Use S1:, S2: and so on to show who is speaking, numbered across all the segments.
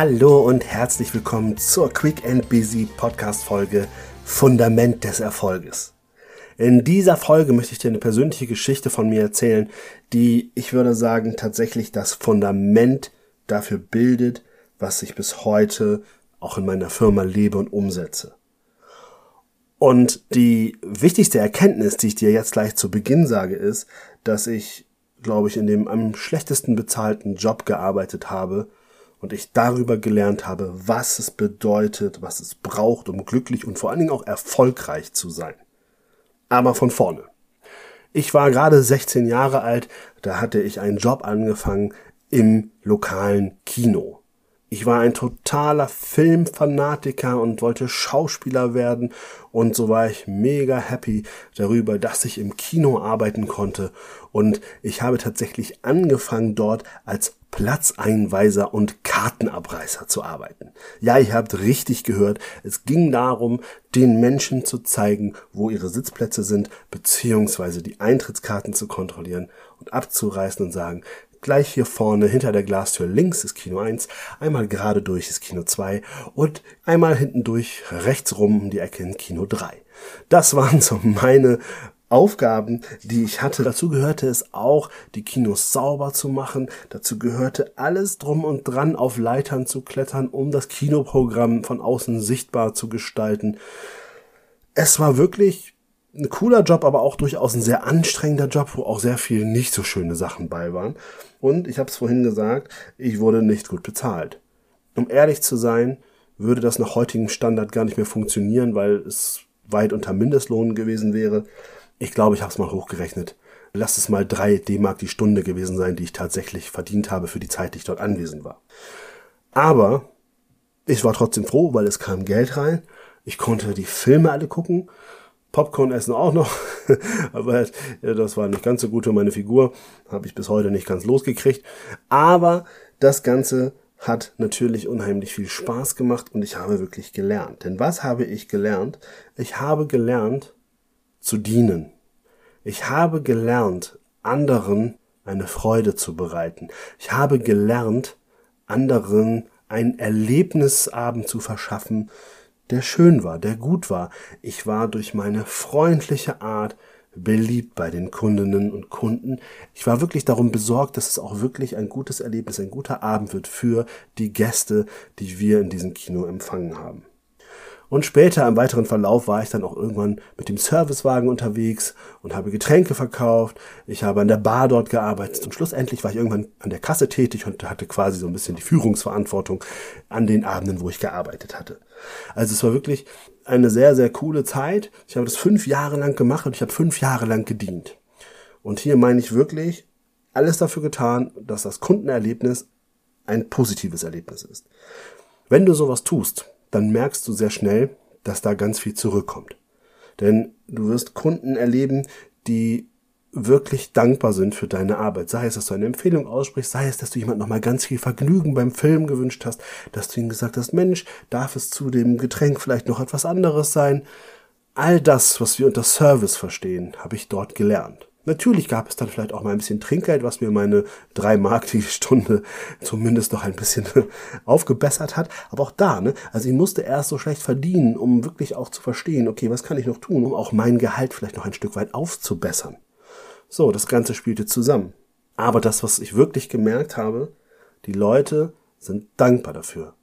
S1: Hallo und herzlich willkommen zur Quick and Busy Podcast Folge Fundament des Erfolges. In dieser Folge möchte ich dir eine persönliche Geschichte von mir erzählen, die, ich würde sagen, tatsächlich das Fundament dafür bildet, was ich bis heute auch in meiner Firma lebe und umsetze. Und die wichtigste Erkenntnis, die ich dir jetzt gleich zu Beginn sage, ist, dass ich, glaube ich, in dem am schlechtesten bezahlten Job gearbeitet habe und ich darüber gelernt habe, was es bedeutet, was es braucht, um glücklich und vor allen Dingen auch erfolgreich zu sein. Aber von vorne. Ich war gerade 16 Jahre alt, da hatte ich einen Job angefangen im lokalen Kino. Ich war ein totaler Filmfanatiker und wollte Schauspieler werden. Und so war ich mega happy darüber, dass ich im Kino arbeiten konnte. Und ich habe tatsächlich angefangen dort als Platzeinweiser und Kartenabreißer zu arbeiten. Ja, ihr habt richtig gehört, es ging darum, den Menschen zu zeigen, wo ihre Sitzplätze sind, beziehungsweise die Eintrittskarten zu kontrollieren und abzureißen und sagen, gleich hier vorne hinter der Glastür links ist Kino 1, einmal gerade durch ist Kino 2 und einmal hinten durch rechts rum um die Ecke in Kino 3. Das waren so meine Aufgaben, die ich hatte. Dazu gehörte es auch, die Kinos sauber zu machen. Dazu gehörte alles drum und dran, auf Leitern zu klettern, um das Kinoprogramm von außen sichtbar zu gestalten. Es war wirklich ein cooler Job, aber auch durchaus ein sehr anstrengender Job, wo auch sehr viele nicht so schöne Sachen bei waren. Und ich habe es vorhin gesagt, ich wurde nicht gut bezahlt. Um ehrlich zu sein, würde das nach heutigem Standard gar nicht mehr funktionieren, weil es weit unter Mindestlohn gewesen wäre. Ich glaube, ich habe es mal hochgerechnet. Lass es mal drei D-Mark die Stunde gewesen sein, die ich tatsächlich verdient habe für die Zeit, die ich dort anwesend war. Aber ich war trotzdem froh, weil es kam Geld rein. Ich konnte die Filme alle gucken. Popcorn essen auch noch, aber das war nicht ganz so gut für meine Figur, habe ich bis heute nicht ganz losgekriegt. Aber das Ganze hat natürlich unheimlich viel Spaß gemacht und ich habe wirklich gelernt. Denn was habe ich gelernt? Ich habe gelernt zu dienen. Ich habe gelernt, anderen eine Freude zu bereiten. Ich habe gelernt, anderen einen Erlebnisabend zu verschaffen, der schön war, der gut war. Ich war durch meine freundliche Art beliebt bei den Kundinnen und Kunden. Ich war wirklich darum besorgt, dass es auch wirklich ein gutes Erlebnis, ein guter Abend wird für die Gäste, die wir in diesem Kino empfangen haben. Und später im weiteren Verlauf war ich dann auch irgendwann mit dem Servicewagen unterwegs und habe Getränke verkauft. Ich habe an der Bar dort gearbeitet und schlussendlich war ich irgendwann an der Kasse tätig und hatte quasi so ein bisschen die Führungsverantwortung an den Abenden, wo ich gearbeitet hatte. Also es war wirklich eine sehr, sehr coole Zeit. Ich habe das fünf Jahre lang gemacht und ich habe fünf Jahre lang gedient. Und hier meine ich wirklich alles dafür getan, dass das Kundenerlebnis ein positives Erlebnis ist. Wenn du sowas tust, dann merkst du sehr schnell, dass da ganz viel zurückkommt. Denn du wirst Kunden erleben, die wirklich dankbar sind für deine Arbeit. Sei es, dass du eine Empfehlung aussprichst, sei es, dass du jemand nochmal ganz viel Vergnügen beim Film gewünscht hast, dass du ihm gesagt hast, Mensch, darf es zu dem Getränk vielleicht noch etwas anderes sein? All das, was wir unter Service verstehen, habe ich dort gelernt. Natürlich gab es dann vielleicht auch mal ein bisschen Trinkgeld, was mir meine drei Mark die Stunde zumindest noch ein bisschen aufgebessert hat. Aber auch da, ne, also ich musste erst so schlecht verdienen, um wirklich auch zu verstehen, okay, was kann ich noch tun, um auch mein Gehalt vielleicht noch ein Stück weit aufzubessern. So, das Ganze spielte zusammen. Aber das, was ich wirklich gemerkt habe, die Leute sind dankbar dafür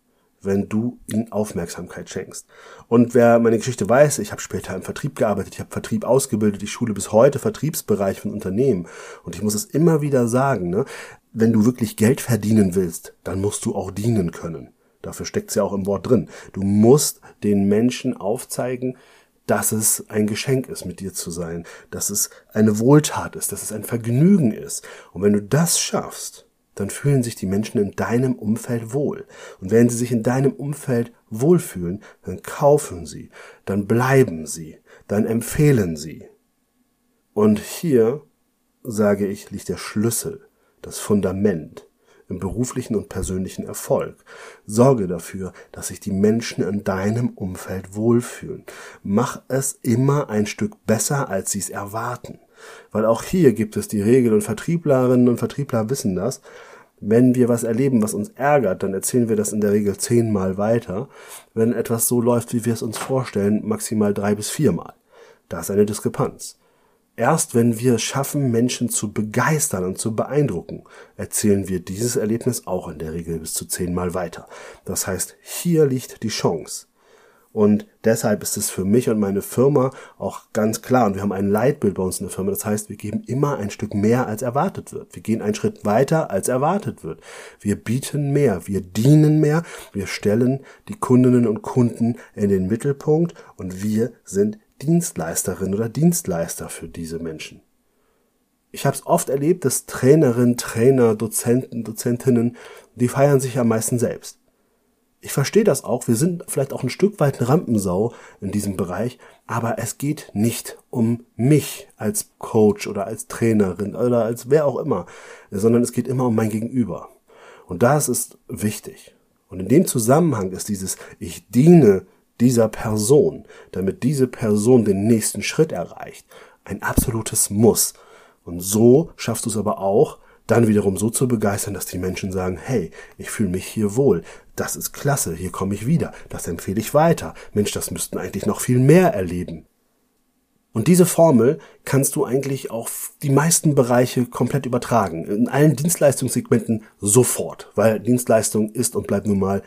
S1: wenn du ihnen Aufmerksamkeit schenkst. Und wer meine Geschichte weiß, ich habe später im Vertrieb gearbeitet, ich habe Vertrieb ausgebildet, ich schule bis heute Vertriebsbereich von Unternehmen. Und ich muss es immer wieder sagen, ne? wenn du wirklich Geld verdienen willst, dann musst du auch dienen können. Dafür steckt es ja auch im Wort drin. Du musst den Menschen aufzeigen, dass es ein Geschenk ist, mit dir zu sein, dass es eine Wohltat ist, dass es ein Vergnügen ist. Und wenn du das schaffst, dann fühlen sich die Menschen in deinem Umfeld wohl. Und wenn sie sich in deinem Umfeld wohlfühlen, dann kaufen sie, dann bleiben sie, dann empfehlen sie. Und hier, sage ich, liegt der Schlüssel, das Fundament im beruflichen und persönlichen Erfolg. Sorge dafür, dass sich die Menschen in deinem Umfeld wohlfühlen. Mach es immer ein Stück besser, als sie es erwarten. Weil auch hier gibt es die Regel und Vertrieblerinnen und Vertriebler wissen das. Wenn wir was erleben, was uns ärgert, dann erzählen wir das in der Regel zehnmal weiter. Wenn etwas so läuft, wie wir es uns vorstellen, maximal drei bis viermal. Da ist eine Diskrepanz. Erst wenn wir es schaffen, Menschen zu begeistern und zu beeindrucken, erzählen wir dieses Erlebnis auch in der Regel bis zu zehnmal weiter. Das heißt, hier liegt die Chance. Und deshalb ist es für mich und meine Firma auch ganz klar. Und wir haben ein Leitbild bei uns in der Firma. Das heißt, wir geben immer ein Stück mehr, als erwartet wird. Wir gehen einen Schritt weiter, als erwartet wird. Wir bieten mehr. Wir dienen mehr. Wir stellen die Kundinnen und Kunden in den Mittelpunkt. Und wir sind Dienstleisterin oder Dienstleister für diese Menschen. Ich habe es oft erlebt, dass Trainerinnen, Trainer, Dozenten, Dozentinnen, die feiern sich am meisten selbst. Ich verstehe das auch, wir sind vielleicht auch ein Stück weit Rampensau in diesem Bereich, aber es geht nicht um mich als Coach oder als Trainerin oder als wer auch immer, sondern es geht immer um mein Gegenüber. Und das ist wichtig. Und in dem Zusammenhang ist dieses Ich diene dieser Person, damit diese Person den nächsten Schritt erreicht, ein absolutes Muss. Und so schaffst du es aber auch, dann wiederum so zu begeistern, dass die Menschen sagen, hey, ich fühle mich hier wohl, das ist klasse, hier komme ich wieder, das empfehle ich weiter, Mensch, das müssten eigentlich noch viel mehr erleben. Und diese Formel kannst du eigentlich auf die meisten Bereiche komplett übertragen, in allen Dienstleistungssegmenten sofort, weil Dienstleistung ist und bleibt nun mal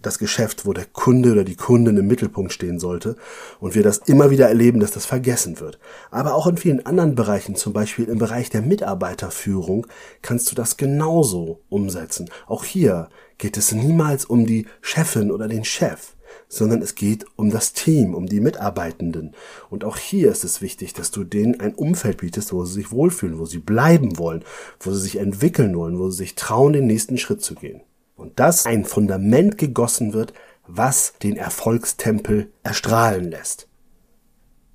S1: das Geschäft, wo der Kunde oder die Kundin im Mittelpunkt stehen sollte und wir das immer wieder erleben, dass das vergessen wird. Aber auch in vielen anderen Bereichen, zum Beispiel im Bereich der Mitarbeiterführung, kannst du das genauso umsetzen. Auch hier geht es niemals um die Chefin oder den Chef, sondern es geht um das Team, um die Mitarbeitenden. Und auch hier ist es wichtig, dass du denen ein Umfeld bietest, wo sie sich wohlfühlen, wo sie bleiben wollen, wo sie sich entwickeln wollen, wo sie sich trauen, den nächsten Schritt zu gehen und dass ein Fundament gegossen wird, was den Erfolgstempel erstrahlen lässt.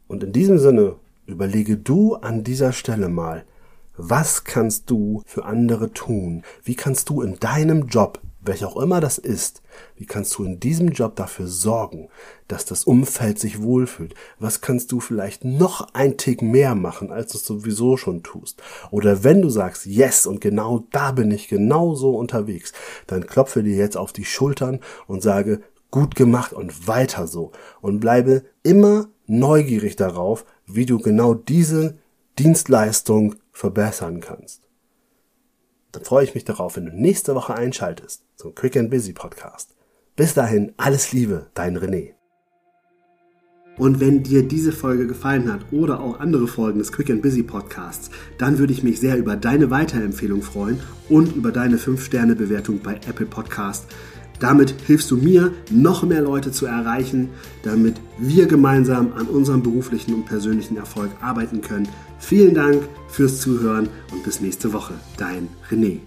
S1: Und in diesem Sinne überlege du an dieser Stelle mal, was kannst du für andere tun? Wie kannst du in deinem Job welcher auch immer das ist, wie kannst du in diesem Job dafür sorgen, dass das Umfeld sich wohlfühlt? Was kannst du vielleicht noch ein Tick mehr machen, als du es sowieso schon tust? Oder wenn du sagst, yes, und genau da bin ich genau so unterwegs, dann klopfe dir jetzt auf die Schultern und sage, gut gemacht und weiter so. Und bleibe immer neugierig darauf, wie du genau diese Dienstleistung verbessern kannst dann freue ich mich darauf, wenn du nächste Woche einschaltest zum Quick and Busy Podcast. Bis dahin, alles Liebe, dein René. Und wenn dir diese Folge gefallen hat oder auch andere Folgen des Quick and Busy Podcasts, dann würde ich mich sehr über deine Weiterempfehlung freuen und über deine 5-Sterne-Bewertung bei Apple Podcast. Damit hilfst du mir, noch mehr Leute zu erreichen, damit wir gemeinsam an unserem beruflichen und persönlichen Erfolg arbeiten können. Vielen Dank fürs Zuhören und bis nächste Woche. Dein René.